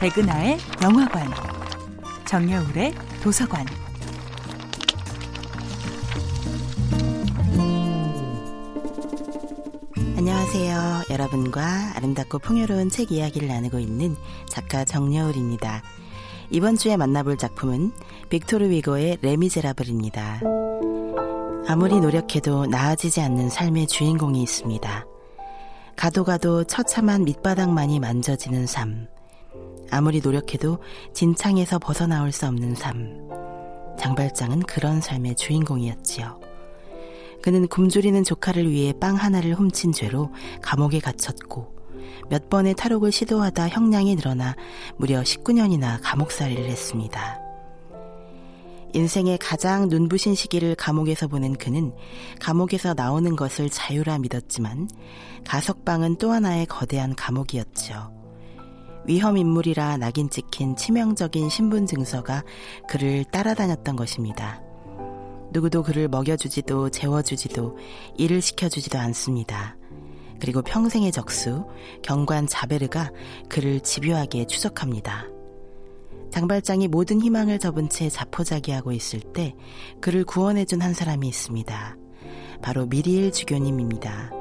백은하의 영화관, 정여울의 도서관. 안녕하세요. 여러분과 아름답고 풍요로운 책 이야기를 나누고 있는 작가 정여울입니다. 이번 주에 만나볼 작품은 빅토르 위고의 레미제라블입니다. 아무리 노력해도 나아지지 않는 삶의 주인공이 있습니다. 가도 가도 처참한 밑바닥만이 만져지는 삶. 아무리 노력해도 진창에서 벗어나올 수 없는 삶. 장발장은 그런 삶의 주인공이었지요. 그는 굶주리는 조카를 위해 빵 하나를 훔친 죄로 감옥에 갇혔고 몇 번의 탈옥을 시도하다 형량이 늘어나 무려 19년이나 감옥살이를 했습니다. 인생의 가장 눈부신 시기를 감옥에서 보낸 그는 감옥에서 나오는 것을 자유라 믿었지만 가석방은 또 하나의 거대한 감옥이었죠. 위험 인물이라 낙인 찍힌 치명적인 신분 증서가 그를 따라다녔던 것입니다. 누구도 그를 먹여주지도 재워주지도 일을 시켜주지도 않습니다. 그리고 평생의 적수 경관 자베르가 그를 집요하게 추적합니다. 장발장이 모든 희망을 접은 채 자포자기하고 있을 때 그를 구원해준 한 사람이 있습니다. 바로 미리엘 주교님입니다.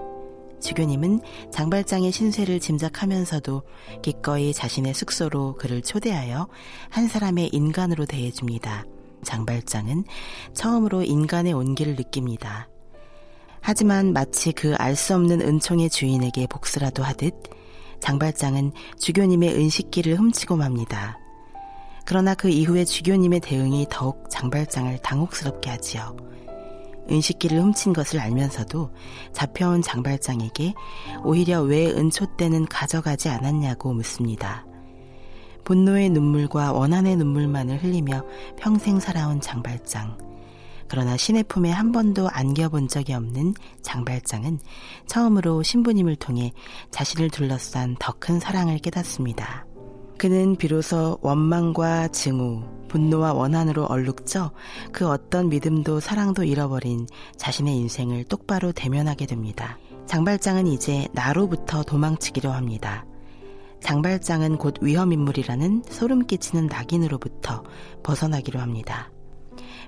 주교님은 장발장의 신세를 짐작하면서도 기꺼이 자신의 숙소로 그를 초대하여 한 사람의 인간으로 대해줍니다. 장발장은 처음으로 인간의 온기를 느낍니다. 하지만 마치 그 알 수 없는 은총의 주인에게 복수라도 하듯 장발장은 주교님의 은식기를 훔치고 맙니다. 그러나 그 이후에 주교님의 대응이 더욱 장발장을 당혹스럽게 하지요. 은식기를 훔친 것을 알면서도 잡혀온 장발장에게 오히려 왜 은초 때는 가져가지 않았냐고 묻습니다. 분노의 눈물과 원한의 눈물만을 흘리며 평생 살아온 장발장. 그러나 신의 품에 한 번도 안겨본 적이 없는 장발장은 처음으로 신부님을 통해 자신을 둘러싼 더 큰 사랑을 깨닫습니다. 그는 비로소 원망과 증오, 분노와 원한으로 얼룩져 그 어떤 믿음도 사랑도 잃어버린 자신의 인생을 똑바로 대면하게 됩니다. 장발장은 이제 나로부터 도망치기로 합니다. 장발장은 곧 위험인물이라는 소름 끼치는 낙인으로부터 벗어나기로 합니다.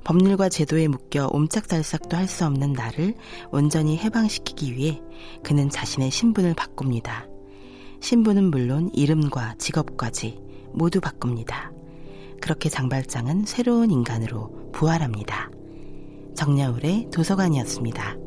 법률과 제도에 묶여 옴짝달싹도 할 수 없는 나를 온전히 해방시키기 위해 그는 자신의 신분을 바꿉니다. 신분은 물론 이름과 직업까지 모두 바꿉니다. 그렇게 장발장은 새로운 인간으로 부활합니다. 정야울의 도서관이었습니다.